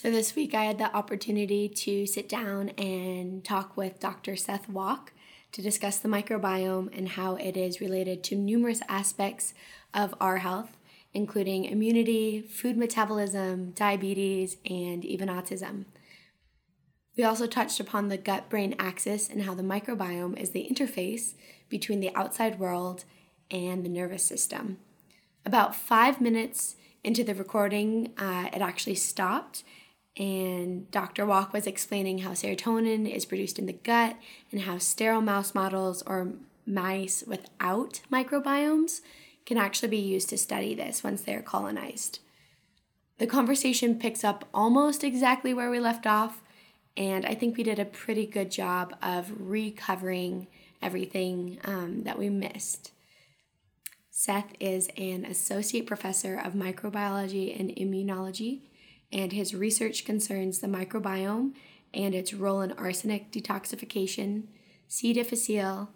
So, this week I had the opportunity to sit down and talk with Dr. Seth Walk to discuss the microbiome and how it is related to numerous aspects of our health, including immunity, food metabolism, diabetes, and even autism. We also touched upon the gut brain axis and how the microbiome is the interface between the outside world and the nervous system. About five minutes into the recording, uh, it actually stopped, and Dr. Walk was explaining how serotonin is produced in the gut and how sterile mouse models or mice without microbiomes can actually be used to study this once they are colonized. The conversation picks up almost exactly where we left off, and I think we did a pretty good job of recovering everything um, that we missed. Seth is an associate professor of microbiology and immunology, and his research concerns the microbiome and its role in arsenic detoxification, C. difficile,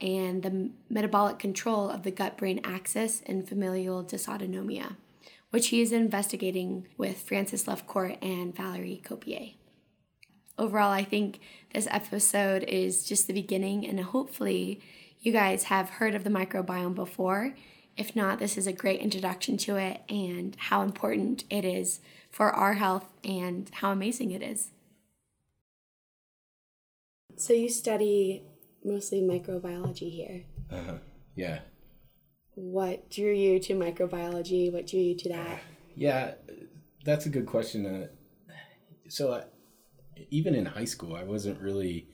and the metabolic control of the gut brain axis and familial dysautonomia, which he is investigating with Frances Lefcort and Valerie Copié. Overall, I think this episode is just the beginning, and hopefully, you guys have heard of the microbiome before. If not, this is a great introduction to it and how important it is for our health and how amazing it is. So, you study mostly microbiology here. Uh huh. Yeah. What drew you to microbiology? What drew you to that? Yeah, that's a good question. Uh, so, I, even in high school, I wasn't really.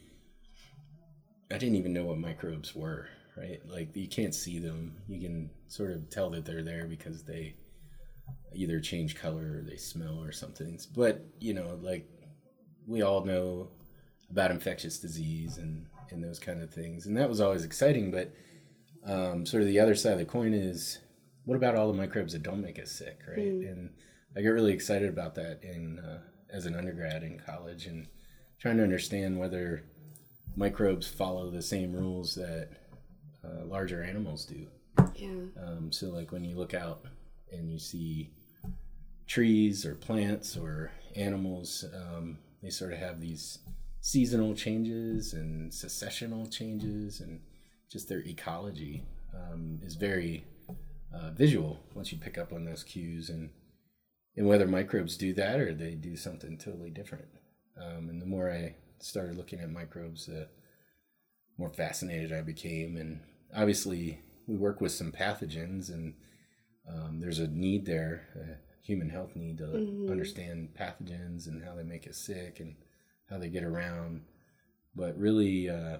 I didn't even know what microbes were, right? Like you can't see them. You can sort of tell that they're there because they either change color or they smell or something. But you know, like we all know about infectious disease and and those kind of things, and that was always exciting. But um, sort of the other side of the coin is, what about all the microbes that don't make us sick, right? Mm. And I get really excited about that in uh, as an undergrad in college and trying to understand whether microbes follow the same rules that uh, larger animals do. Yeah. Um, so, like when you look out and you see trees or plants or animals, um, they sort of have these seasonal changes and successional changes, and just their ecology um, is very uh, visual once you pick up on those cues and and whether microbes do that or they do something totally different. Um, and the more I started looking at microbes, the more fascinated I became. And obviously, we work with some pathogens, and um, there's a need there, a human health need to mm-hmm. understand pathogens and how they make us sick and how they get around. But really, uh,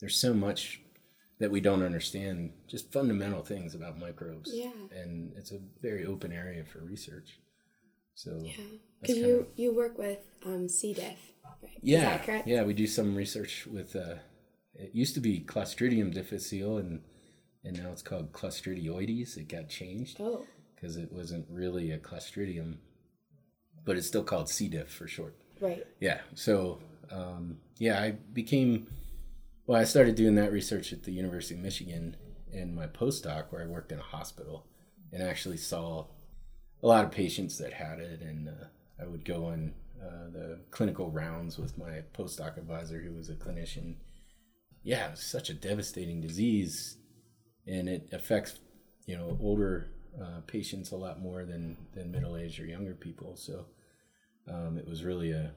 there's so much that we don't understand, just fundamental things about microbes. Yeah. And it's a very open area for research. So yeah, because you you work with um, C. diff. Right? Yeah, yeah, we do some research with. Uh, it used to be Clostridium difficile, and and now it's called Clostridioides. It got changed. Oh. Because it wasn't really a Clostridium, but it's still called C. diff for short. Right. Yeah. So um, yeah, I became. Well, I started doing that research at the University of Michigan in my postdoc, where I worked in a hospital, and actually saw a lot of patients that had it, and uh, I would go on uh, the clinical rounds with my postdoc advisor, who was a clinician. Yeah, it's such a devastating disease, and it affects you know older uh, patients a lot more than than middle aged or younger people. So um, it was really a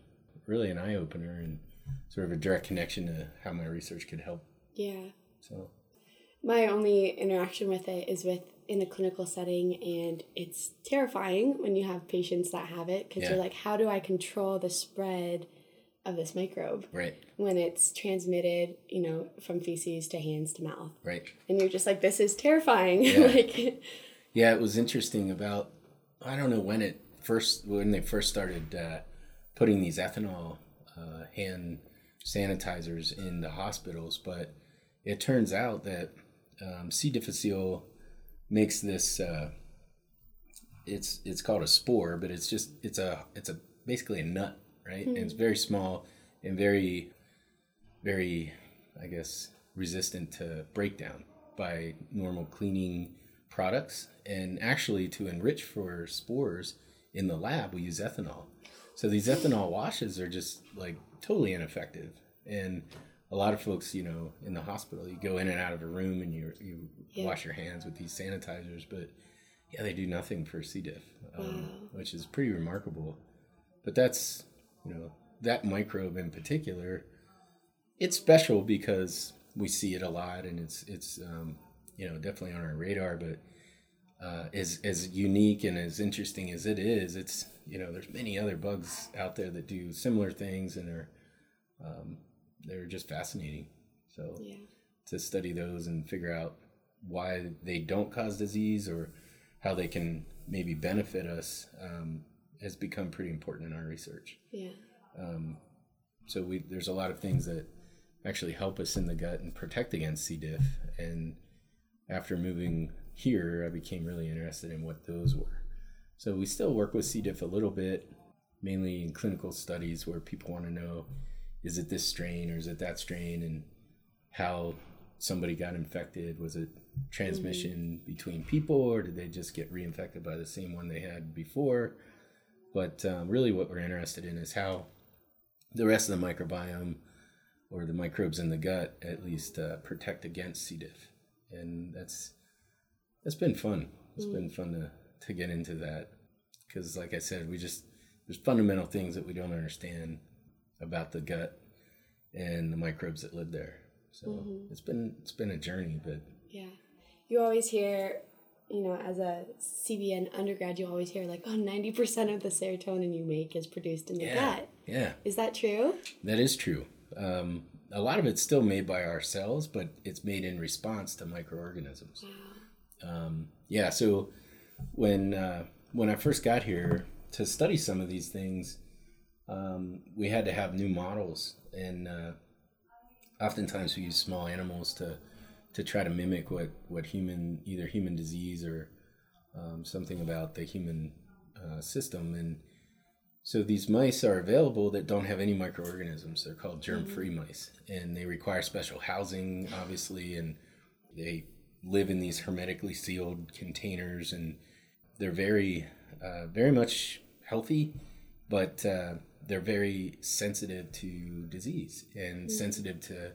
really an eye opener and sort of a direct connection to how my research could help. Yeah. So my only interaction with it is with in a clinical setting and it's terrifying when you have patients that have it because yeah. you're like how do i control the spread of this microbe right when it's transmitted you know from feces to hands to mouth right and you're just like this is terrifying yeah. like yeah it was interesting about i don't know when it first when they first started uh, putting these ethanol uh, hand sanitizers in the hospitals but it turns out that um, C. difficile makes this. Uh, it's it's called a spore, but it's just it's a it's a basically a nut, right? Mm-hmm. And it's very small and very, very, I guess, resistant to breakdown by normal cleaning products. And actually, to enrich for spores in the lab, we use ethanol. So these ethanol washes are just like totally ineffective. And a lot of folks, you know, in the hospital, you go in and out of a room and you you Yeah. wash your hands with these sanitizers, but yeah, they do nothing for C. diff, um, Wow. which is pretty remarkable. But that's you know that microbe in particular, it's special because we see it a lot and it's it's um, you know definitely on our radar, but uh, as as unique and as interesting as it is, it's you know there's many other bugs out there that do similar things and are um, they're just fascinating. So Yeah. to study those and figure out why they don't cause disease or how they can maybe benefit us um, has become pretty important in our research. Yeah. Um, so we there's a lot of things that actually help us in the gut and protect against C. diff. And after moving here, I became really interested in what those were. So we still work with C. diff a little bit, mainly in clinical studies where people want to know is it this strain or is it that strain and how somebody got infected. Was it transmission between people or did they just get reinfected by the same one they had before? But um, really, what we're interested in is how the rest of the microbiome or the microbes in the gut at least uh, protect against C. diff, and that's that's been fun. It's been fun to to get into that because, like I said, we just there's fundamental things that we don't understand about the gut and the microbes that live there. So it's been it's been a journey, but Yeah. You always hear, you know, as a CBN undergrad, you always hear like, oh, 90% of the serotonin you make is produced in the yeah, gut. yeah, Is that true? that is true. Um, a lot of it's still made by ourselves, but it's made in response to microorganisms. Um, yeah, so when uh, when I first got here to study some of these things, um, we had to have new models, and uh, oftentimes we use small animals to to try to mimic what what human either human disease or um, something about the human uh, system and so these mice are available that don't have any microorganisms. They're called germ-free mice, and they require special housing, obviously, and they live in these hermetically sealed containers, and they're very, uh, very much healthy, but uh, they're very sensitive to disease and sensitive to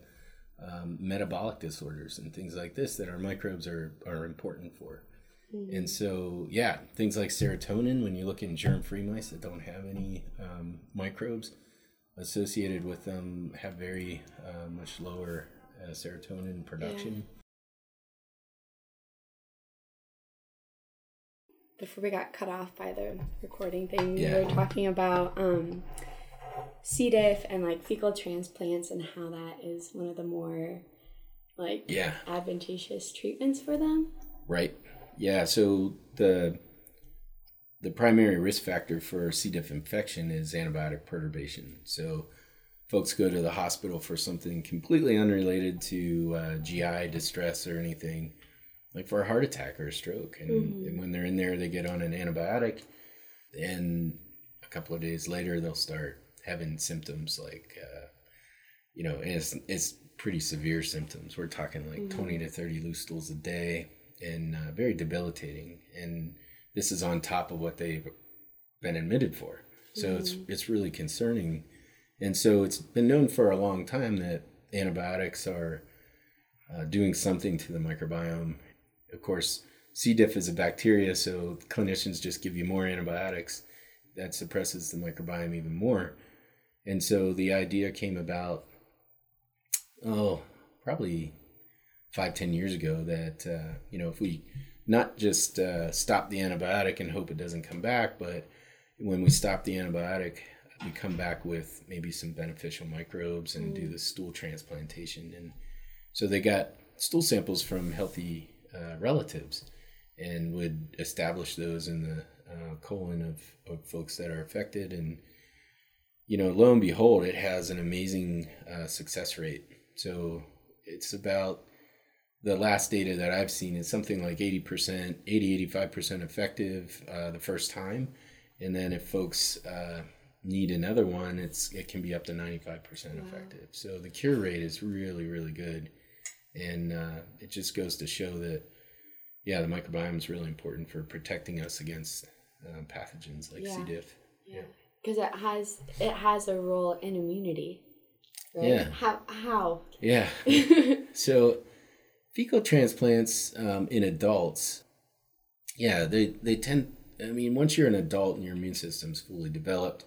um, metabolic disorders and things like this that our microbes are are important for. And so, yeah, things like serotonin, when you look in germ free mice that don't have any um, microbes associated with them, have very uh, much lower uh, serotonin production. Before we got cut off by the recording thing, Yeah. we were talking about um, C. diff and like fecal transplants and how that is one of the more like Yeah, advantageous treatments for them. right. Yeah, so the the primary risk factor for C. diff infection is antibiotic perturbation. So folks go to the hospital for something completely unrelated to uh, GI distress or anything, like for a heart attack or a stroke. And, and when they're in there, they get on an antibiotic, and a couple of days later, they'll start having symptoms like, uh, you know, it's, it's pretty severe symptoms. We're talking like 20 to 30 loose stools a day and uh, very debilitating. And this is on top of what they've been admitted for. So it's it's really concerning. And so it's been known for a long time that antibiotics are uh, doing something to the microbiome. Of course, C. diff is a bacteria, so clinicians just give you more antibiotics. That suppresses the microbiome even more. And so the idea came about, oh, probably five, ten years ago that, uh, you know, if we not just uh, stop the antibiotic and hope it doesn't come back, but when we stop the antibiotic, we come back with maybe some beneficial microbes and do the stool transplantation. And so they got stool samples from healthy uh, relatives and would establish those in the uh, colon of, of folks that are affected. And, you know, lo and behold, it has an amazing uh, success rate. So it's about the last data that I've seen is something like 80%, 80, 85% effective uh, the first time. And then if folks uh, need another one, it's it can be up to 95% effective. So the cure rate is really, really good. And uh, it just goes to show that, yeah, the microbiome is really important for protecting us against uh, pathogens like C. Diff. Yeah. because it has it has a role in immunity. Right? Yeah. How how? Yeah. so fecal transplants um, in adults, yeah, they they tend. I mean, once you're an adult and your immune system's fully developed,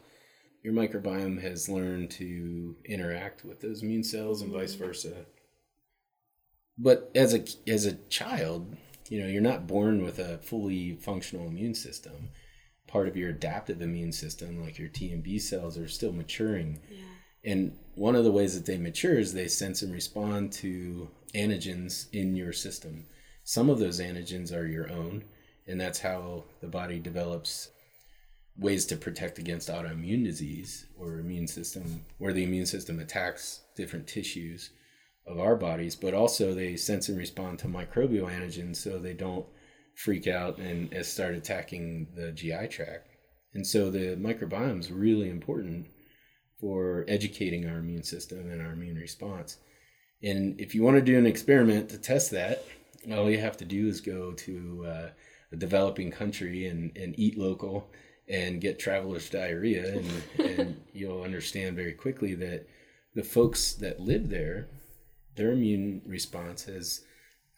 your microbiome has learned to interact with those immune cells and vice versa. But as a as a child, you know, you're not born with a fully functional immune system. Part of your adaptive immune system, like your T and B cells, are still maturing. Yeah. And one of the ways that they mature is they sense and respond to antigens in your system. Some of those antigens are your own, and that's how the body develops ways to protect against autoimmune disease or immune system where the immune system attacks different tissues of our bodies, but also they sense and respond to microbial antigens so they don't freak out and start attacking the GI tract. And so the microbiome is really important for educating our immune system and our immune response. And if you want to do an experiment to test that, all you have to do is go to uh, a developing country and, and eat local and get traveler's diarrhea, and, and you'll understand very quickly that the folks that live there, their immune response has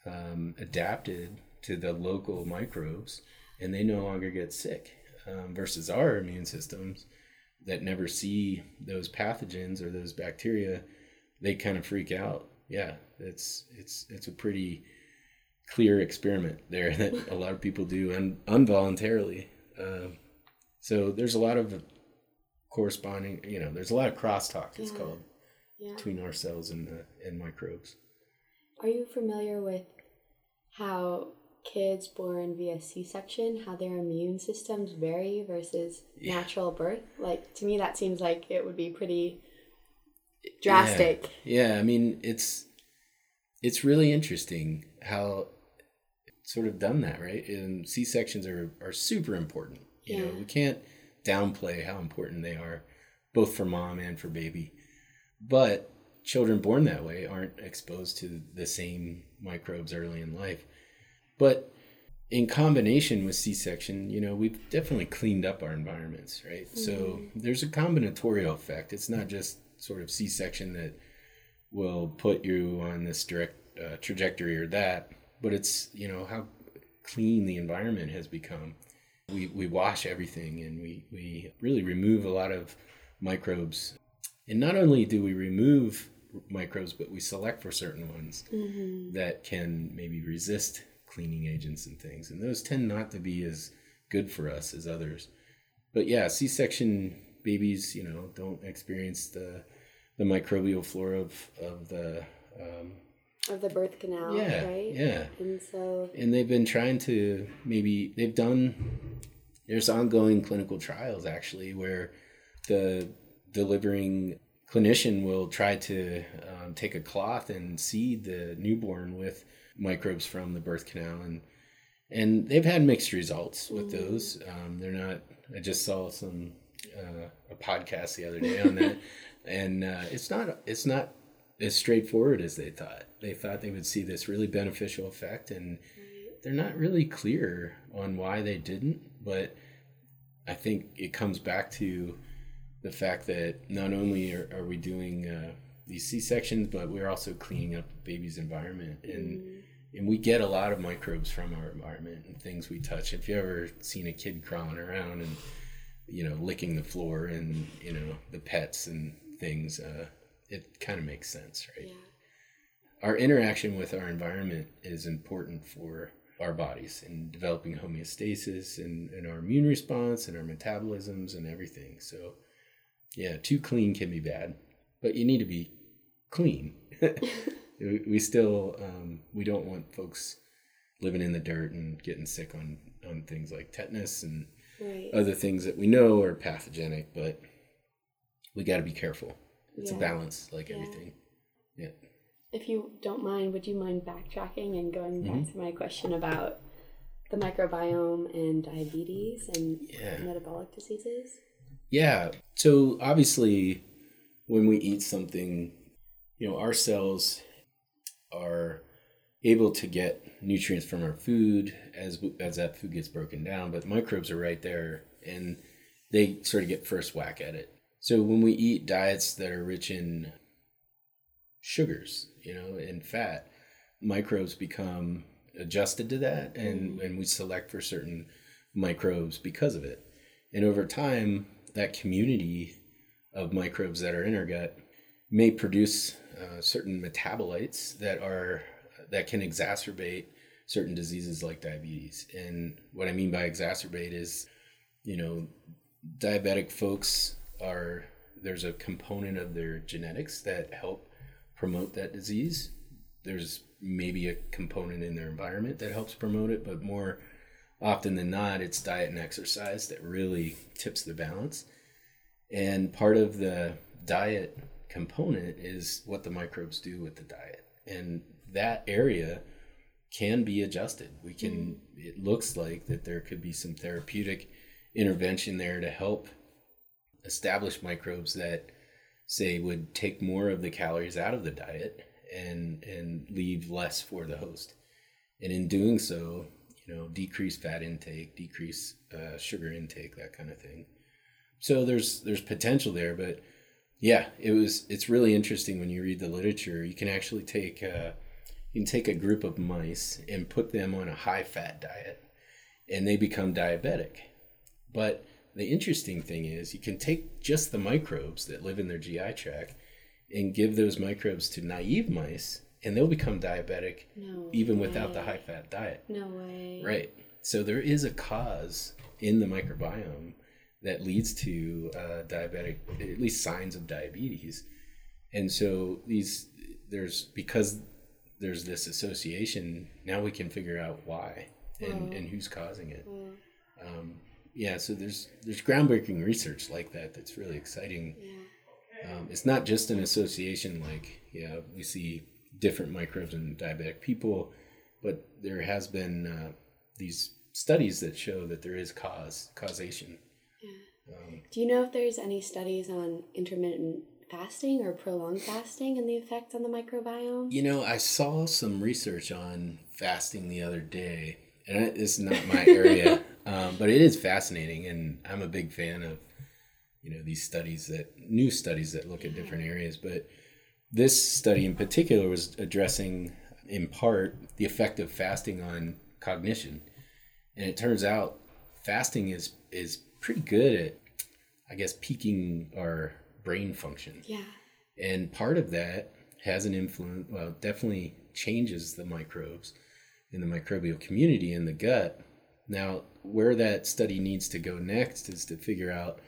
um, adapted to the local microbes, and they no longer get sick. Um, versus our immune systems that never see those pathogens or those bacteria, they kind of freak out. Yeah, it's it's it's a pretty clear experiment there that a lot of people do un- involuntarily. Um, so there's a lot of corresponding, you know, there's a lot of crosstalk. It's Yeah. called Yeah. between our cells and the and microbes. Are you familiar with how kids born via C-section, how their immune systems vary versus Yeah. natural birth? Like to me, that seems like it would be pretty drastic. Yeah, I mean it's it's really interesting how sort of done that, right? And C sections are are super important. You know, Yeah. we can't downplay how important they are, both for mom and for baby. But children born that way aren't exposed to the same microbes early in life. But in combination with C-section, you know, we've definitely cleaned up our environments, right? So there's a combinatorial effect. It's not just sort of C-section that will put you on this direct uh, trajectory or that, but it's you know how clean the environment has become. We we wash everything and we we really remove a lot of microbes. And not only do we remove microbes, but we select for certain ones that can maybe resist cleaning agents and things. And those tend not to be as good for us as others. But yeah, C-section babies, you know, don't experience the the microbial flora of of the um, Of the birth canal, yeah right? yeah And so, and they've been trying to maybe they've done there's ongoing clinical trials actually where the delivering clinician will try to um, take a cloth and seed the newborn with microbes from the birth canal and and they've had mixed results with those. Um, they're not i just saw some uh, a podcast the other day on that and uh, it's not it's not as straightforward as they thought. They thought they would see this really beneficial effect and they're not really clear on why they didn't but i think it comes back to the fact that not only are, are we doing uh, these c-sections but we're also cleaning up the baby's environment and and we get a lot of microbes from our environment and things we touch if you ever seen a kid crawling around and you know licking the floor and you know the pets and things uh, it kind of makes sense right yeah. our interaction with our environment is important for our bodies in developing homeostasis and, and our immune response and our metabolisms and everything. So, yeah, too clean can be bad, but you need to be clean. we we still um, we don't want folks living in the dirt and getting sick on on things like tetanus and Right. other things that we know are pathogenic, but we got to be careful. It's Yeah. a balance, like Yeah. everything. Yeah. If you don't mind, would you mind backtracking and going Mm-hmm. back to my question about the microbiome and diabetes and Yeah. metabolic diseases? Yeah. So obviously, when we eat something, you know, our cells are able to get nutrients from our food as as that food gets broken down, but microbes are right there, and they sort of get first whack at it. So when we eat diets that are rich in sugars, you know, and fat, microbes become adjusted to that and, mm-hmm. and we select for certain microbes because of it. And over time, that community of microbes that are in our gut may produce uh, certain metabolites that are that can exacerbate certain diseases like diabetes. And what I mean by exacerbate is, you know, diabetic folks are there's a component of their genetics that help promote that disease. There's maybe a component in their environment that helps promote it, but more often than not, it's diet and exercise that really tips the balance. And part of the diet component is what the microbes do with the diet. And that area can be adjusted. We can, mm-hmm. it looks like that there could be some therapeutic intervention there to help establish microbes that, say, would take more of the calories out of the diet and, and leave less for the host. And in doing so, you know, decrease fat intake, decrease uh, sugar intake, that kind of thing. So there's there's potential there, but yeah, it was it's really interesting when you read the literature. You can actually take uh, you can take a group of mice and put them on a high fat diet, and they become diabetic. But the interesting thing is you can take just the microbes that live in their GI tract and give those microbes to naive mice and they'll become diabetic no even way. without the high fat diet. No way. Right. So there is a cause in the microbiome that leads to uh, diabetic, at least signs of diabetes. And so these, there's because there's this association. Now we can figure out why and, and who's causing it. Um, yeah, so there's there's groundbreaking research like that that's really exciting. Yeah. Um, it's not just an association like yeah we see different microbes in diabetic people, but there has been uh, these studies that show that there is cause causation. Um, Do you know if there's any studies on intermittent fasting or prolonged fasting and the effects on the microbiome? You know, I saw some research on fasting the other day, and it's not my area, um, but it is fascinating, and I'm a big fan of you know these studies that new studies that look at different areas, but this study in particular was addressing, in part, the effect of fasting on cognition. And it turns out fasting is is pretty good at, I guess, peaking our brain function. Yeah. And part of that has an influence, well, definitely changes the microbes in the microbial community in the gut. Now, where that study needs to go next is to figure out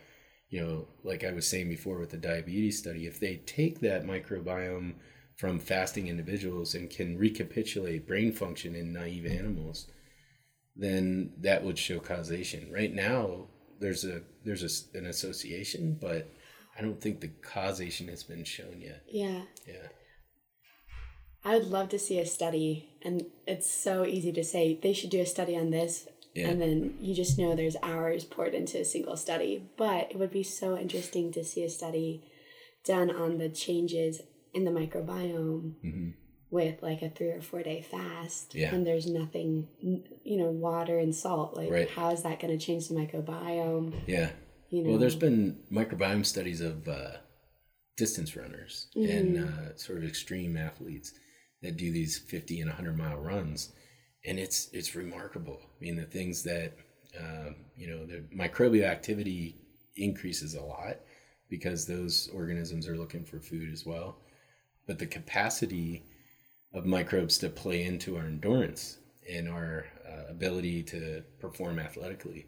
you know, like I was saying before with the diabetes study, if they take that microbiome from fasting individuals and can recapitulate brain function in naive animals, then that would show causation. Right now, there's a there's a, an association, but I don't think the causation has been shown yet. Yeah. Yeah. I would love to see a study, and it's so easy to say they should do a study on this yeah. And then you just know there's hours poured into a single study. But it would be so interesting to see a study done on the changes in the microbiome mm-hmm. With like a three or four day fast. Yeah. And there's nothing, you know, water and salt. Like, right. how is that going to change the microbiome? Yeah. You know? Well, there's been microbiome studies of uh, distance runners mm-hmm. and uh, sort of extreme athletes that do these 50 and 100 mile runs and it's it's remarkable. I mean, the things that um, you know, the microbial activity increases a lot because those organisms are looking for food as well. But the capacity of microbes that play into our endurance and our uh, ability to perform athletically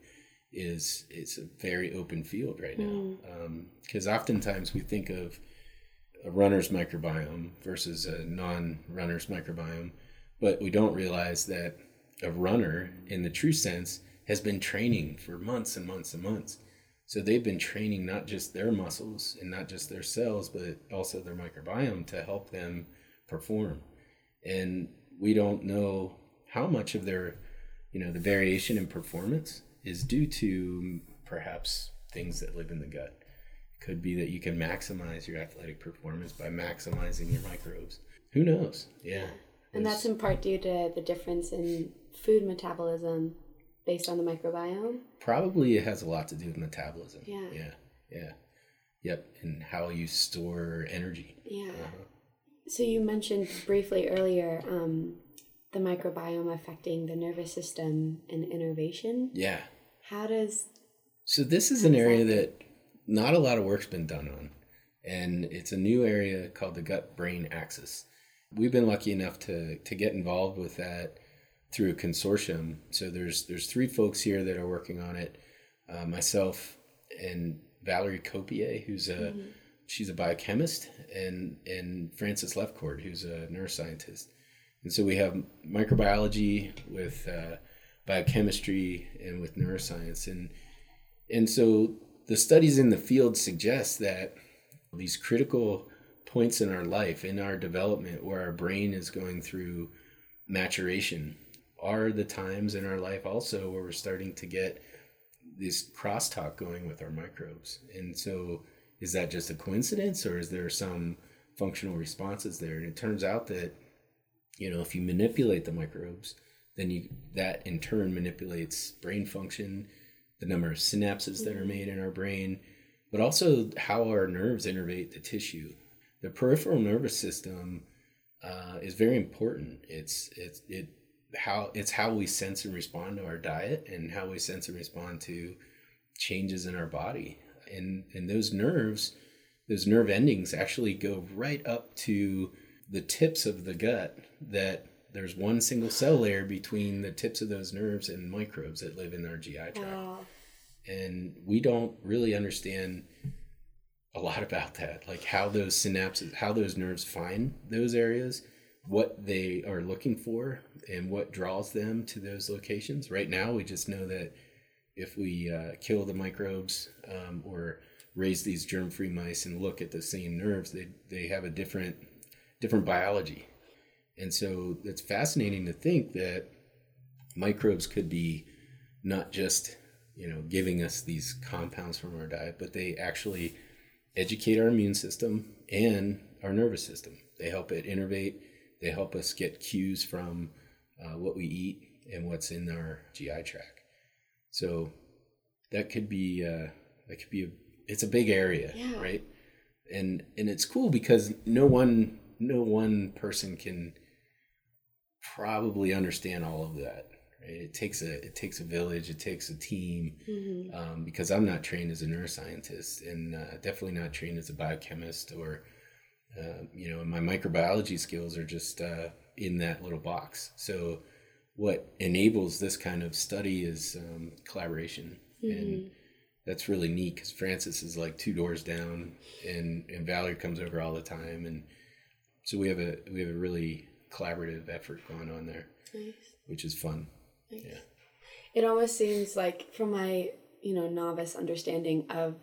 is it's a very open field right now. Because mm. um, oftentimes we think of a runner's microbiome versus a non-runner's microbiome but we don't realize that a runner, in the true sense, has been training for months and months and months. So they've been training not just their muscles and not just their cells, but also their microbiome to help them perform. And we don't know how much of their, you know, the variation in performance is due to perhaps things that live in the gut. It could be that you can maximize your athletic performance by maximizing your microbes. Who knows? Yeah. And that's in part due to the difference in food metabolism based on the microbiome? Probably it has a lot to do with metabolism. Yeah. Yeah. Yeah. Yep. And how you store energy. Yeah. Uh-huh. So you mentioned briefly earlier um, the microbiome affecting the nervous system and innervation. Yeah. How does So this is an area that not a lot of work's been done on, and it's a new area called the gut-brain axis. We've been lucky enough to to get involved with that through a consortium. So there's there's three folks here that are working on it. Uh, myself and Valerie Copié, who's a she's a biochemist, and and Frances Lefcort, who's a neuroscientist. And so we have microbiology with uh, biochemistry and with neuroscience, and and so the studies in the field suggest that these critical points in our life, in our development, where our brain is going through maturation, are the times in our life also where we're starting to get this crosstalk going with our microbes. And so, is that just a coincidence, or is there some functional responses there? And it turns out that you know if you manipulate the microbes, then you that in turn manipulates brain function the number of synapses that are made in our brain, but also how our nerves innervate the tissue. The peripheral nervous system uh, is very important. It's it's it how it's how we sense and respond to our diet and how we sense and respond to changes in our body. And and those nerves, those nerve endings actually go right up to the tips of the gut that there's one single cell layer between the tips of those nerves and microbes that live in our GI tract wow. and we don't really understand a lot about that like how those synapses how those nerves find those areas what they are looking for and what draws them to those locations right now we just know that if we uh, kill the microbes um, or raise these germ-free mice and look at the same nerves they, they have a different different biology. And so it's fascinating to think that microbes could be not just you know giving us these compounds from our diet but they actually educate our immune system and our nervous system. They help it innervate. They help us get cues from uh, what we eat and what's in our gi tract so that could be uh, that could be a it's a big area Yeah. right and and it's cool because no one no one person can probably understand all of that right it takes a it takes a village it takes a team Mhm. um, because i'm not trained as a neuroscientist and uh, definitely not trained as a biochemist or uh, you know my microbiology skills are just uh, in that little box so what enables this kind of study is um, collaboration and that's really neat because frances is like two doors down and and valerie comes over all the time and so we have a we have a really collaborative effort going on there Nice. which is fun Nice. Yeah. It almost seems like, from my you know novice understanding of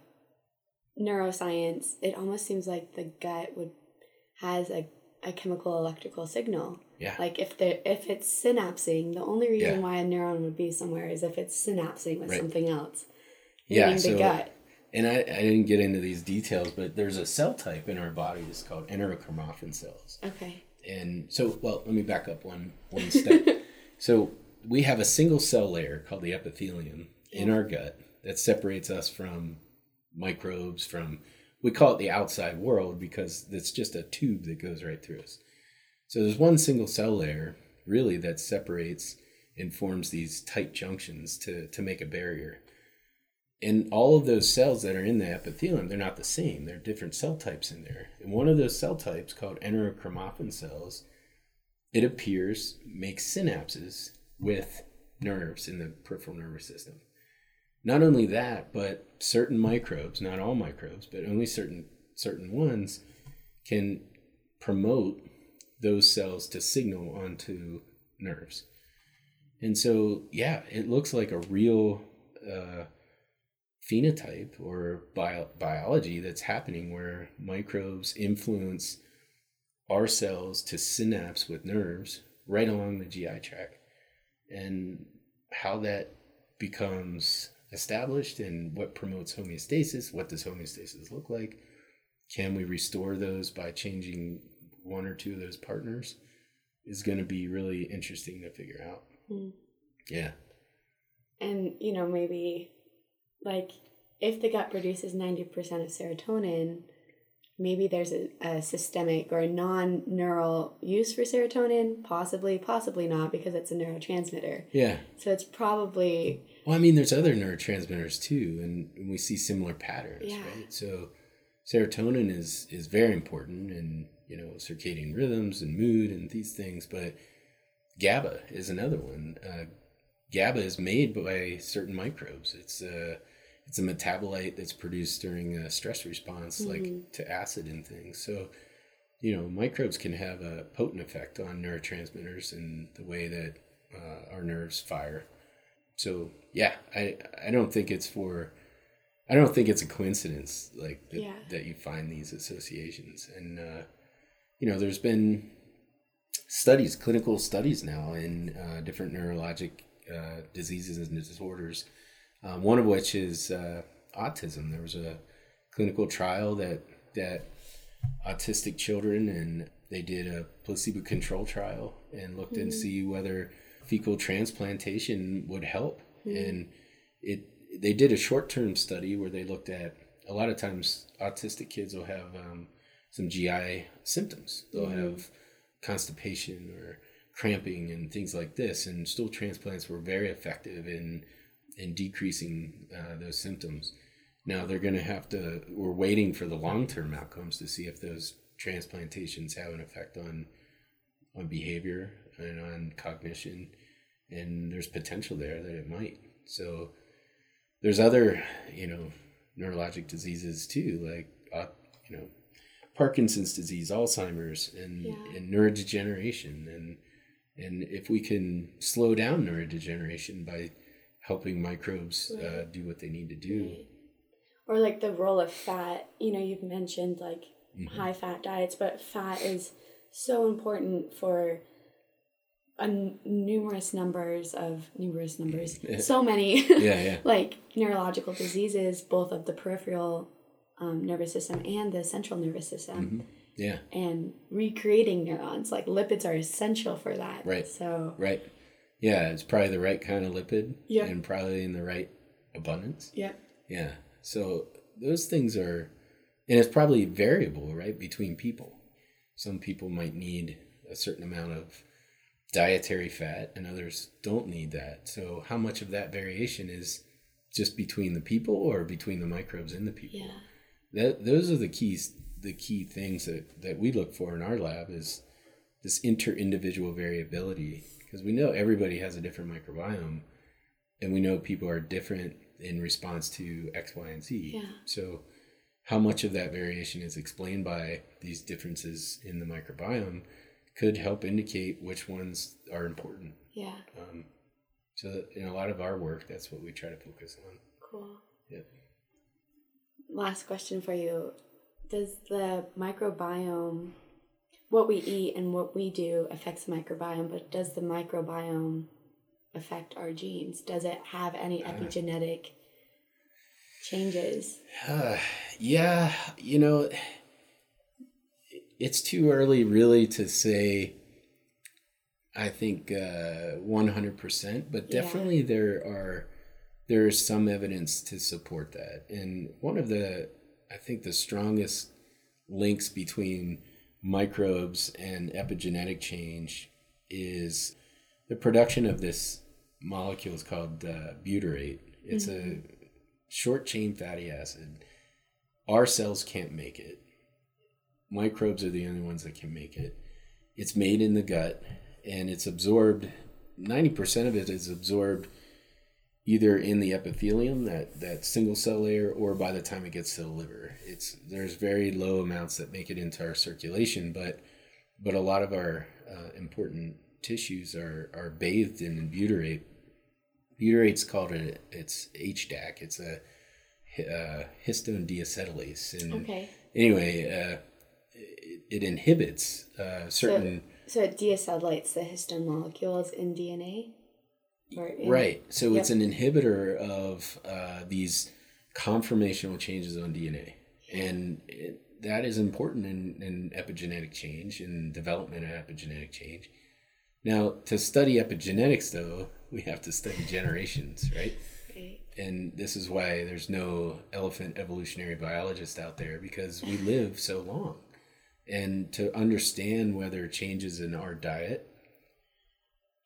neuroscience, it almost seems like the gut would has a, a chemical electrical signal. Yeah Like if the if it's synapsing, the only reason Yeah. why a neuron would be somewhere is if it's synapsing with Right. something else. Yeah, meaning the gut. And I, I didn't get into these details, but there's a cell type in our body that's called enterochromaffin cells. Okay. And so, well, let me back up one one step. so we have a single cell layer called the epithelium in our gut that separates us from microbes, from we call it the outside world because it's just a tube that goes right through us. So there's one single cell layer really that separates and forms these tight junctions to to make a barrier. And all of those cells that are in the epithelium, they're not the same. There are different cell types in there. And one of those cell types, called enterochromaffin cells, it appears makes synapses with nerves in the peripheral nervous system. Not only that, but certain microbes, not all microbes, but only certain certain ones, can promote those cells to signal onto nerves. And so, yeah, it looks like a real uh, phenotype or bio- biology that's happening where microbes influence our cells to synapse with nerves right along the GI tract. And how that becomes established and what promotes homeostasis, what does homeostasis look like? Can we restore those by changing one or two of those partners? Is going to be really interesting to figure out. Hmm. Yeah. And, you know, maybe like if the gut produces 90% of serotonin, maybe there's a, a systemic or a non neural use for serotonin. Possibly, possibly not because it's a neurotransmitter. Yeah. So it's probably. Well, I mean, there's other neurotransmitters too, and we see similar patterns, Yeah. right? So serotonin is is very important in you know circadian rhythms and mood and these things, but GABA is another one. Uh, GABA is made by certain microbes. It's a it's a metabolite that's produced during a stress response, like to acid and things. So, you know, microbes can have a potent effect on neurotransmitters and the way that uh, our nerves fire. So, yeah, I I don't think it's for I don't think it's a coincidence like that, Yeah. that you find these associations. And uh, you know, there's been studies, clinical studies now in uh, different neurologic uh, diseases and disorders. Um, one of which is uh, autism. There was a clinical trial that that autistic children and they did a placebo control trial and looked and see whether fecal transplantation would help. And it they did a short term study where they looked at a lot of times autistic kids will have um, some GI symptoms. They'll have constipation or cramping and things like this. And stool transplants were very effective in in decreasing uh, those symptoms. Now they're going to have to. We're waiting for the long term outcomes to see if those transplantations have an effect on on behavior and on cognition. And there's potential there that it might. So there's other, you know, neurologic diseases too, like uh, you know, Parkinson's disease, Alzheimer's, and Yeah. and neurodegeneration, and and if we can slow down neurodegeneration by helping microbes uh, do what they need to do, Or like the role of fat. You know, you've mentioned like Mm-hmm. high fat diets, but fat is so important for a n- numerous numbers of numerous numbers, so many. Yeah, yeah, like neurological diseases, both of the peripheral um, nervous system and the central nervous system, yeah, and recreating neurons. Like lipids are essential for that. Right. So right, yeah. It's probably the right kind of lipid, Yeah. and probably in the right abundance. yep. Yeah. So those things are, and it's probably variable, right, between people. Some people might need a certain amount of dietary fat, and others don't need that. So how much of that variation is just between the people or between the microbes in the people? Yeah. That those are the keys. The key things that that we look for in our lab is this inter-individual variability because we know everybody has a different microbiome and we know people are different in response to X, Y, and Z. Yeah. So, how much of that variation is explained by these differences in the microbiome could help indicate which ones are important. Yeah. Um, so, in a lot of our work, that's what we try to focus on. Cool. Yep. Last question for you. Does the microbiome, what we eat and what we do affects the microbiome, but does the microbiome affect our genes? Does it have any epigenetic changes? Uh, yeah, you know, it's too early really to say. I think uh, one hundred percent, but Yeah. definitely there are there is some evidence to support that. And one of the I think the strongest links between microbes and epigenetic change is the production of this molecule is called uh, butyrate. It's a short chain fatty acid. Our cells can't make it. Microbes are the only ones that can make it. It's made in the gut and it's absorbed 90% of it is absorbed either in the epithelium that that single cell layer or by the time it gets to the liver it's there's very low amounts that make it into our circulation but but a lot of our uh, important tissues are are bathed in butyrate butyrate's called a it's hdac it's a uh, histone deacetylase and Okay. anyway uh, it, it inhibits uh, certain So it deacetylates the histone molecules in DNA? In- Right. So it's an inhibitor of uh, these conformational changes on DNA. And it, that is important in, in epigenetic change and development of epigenetic change. Now, to study epigenetics, though, we have to study generations, right? Right. And this is why there's no elephant evolutionary biologist out there because we live so long. And to understand whether changes in our diet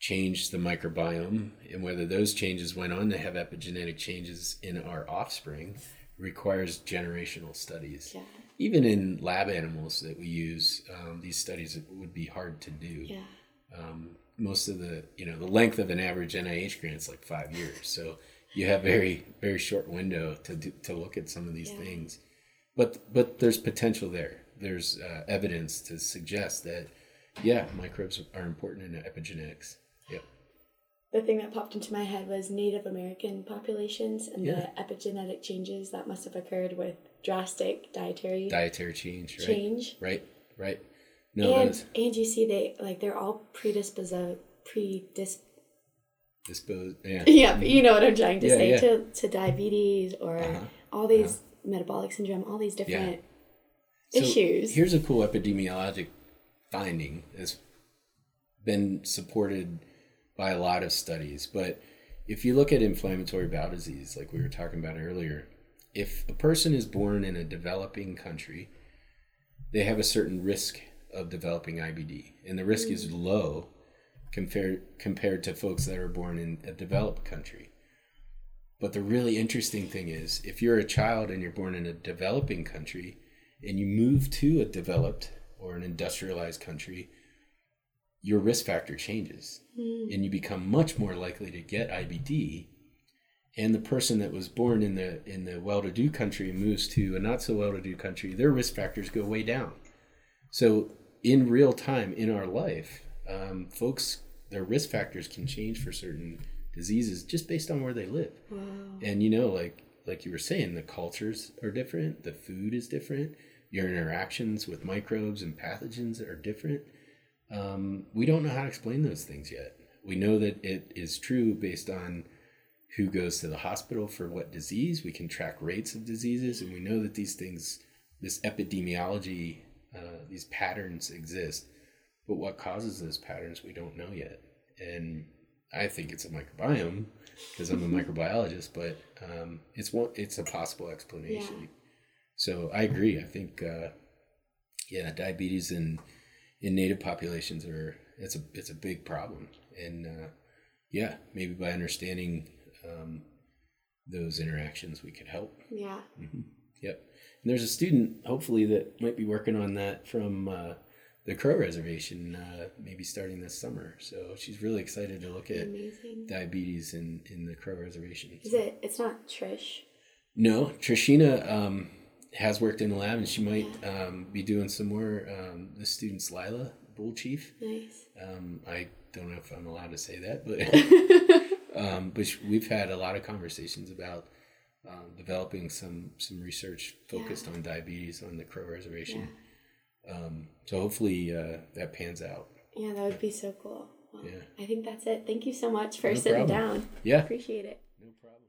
changed the microbiome and whether those changes went on to have epigenetic changes in our offspring requires generational studies. Yeah. Even in lab animals that we use, um, these studies would be hard to do. Yeah. Um, most of the, you know, the length of an average NIH grant is like five years. So you have very, very short window to do, to look at some of these Yeah. things. But but there's potential there. There's uh, evidence to suggest that, yeah, microbes are important in epigenetics. The thing that popped into my head was Native American populations and Yeah. the epigenetic changes that must have occurred with drastic dietary Dietary change, right? change. Right, right. No, and and you see they like they're all predisposed predis disposed. Yeah. yeah, but you know what I'm trying to Yeah, say yeah. to to diabetes or Uh-huh. all these metabolic syndrome, all these different So issues. Here's a cool epidemiologic finding that's been supported by a lot of studies. But if you look at inflammatory bowel disease, like we were talking about earlier, if a person is born in a developing country, they have a certain risk of developing IBD, and the risk is mm. low compared compared to folks that are born in a developed country. But the really interesting thing is, if you're a child and you're born in a developing country and you move to a developed or an industrialized country, your risk factor changes and you become much more likely to get IBD. And the person that was born in the in the well-to-do country moves to a not so well-to-do country, their risk factors go way down. So in real time in our life, um, folks, their risk factors can change for certain diseases just based on where they live. And you know, like like you were saying, the cultures are different, the food is different, your interactions with microbes and pathogens are different. Um, we don't know how to explain those things yet. We know that it is true based on who goes to the hospital for what disease. We can track rates of diseases, and we know that these things, this epidemiology, uh, these patterns exist. But what causes those patterns, we don't know yet. And I think it's a microbiome because I'm a microbiologist, but um, it's one, it's a possible explanation. Yeah. So I agree. I think, uh, yeah, diabetes in in native populations are it's a it's a big problem, and uh, yeah, maybe by understanding um, those interactions, we could help. yeah. Yep. And there's a student, hopefully, that might be working on that from uh, the Crow Reservation, uh, maybe starting this summer. So she's really excited to look at Amazing. diabetes in, in the Crow Reservation. Is it it's not Trish. No, Trishina um, has worked in the lab, and she might um, be doing some more. Um, the student's Lila, Bull Chief. Nice. Um, I don't know if I'm allowed to say that, but um, but we've had a lot of conversations about um, developing some some research focused on diabetes on the Crow Reservation. Um, so hopefully uh, that pans out. Yeah, that would be so cool. Well, Yeah. I think that's it. Thank you so much for No sitting problem. down. Yeah, Appreciate it. no problem.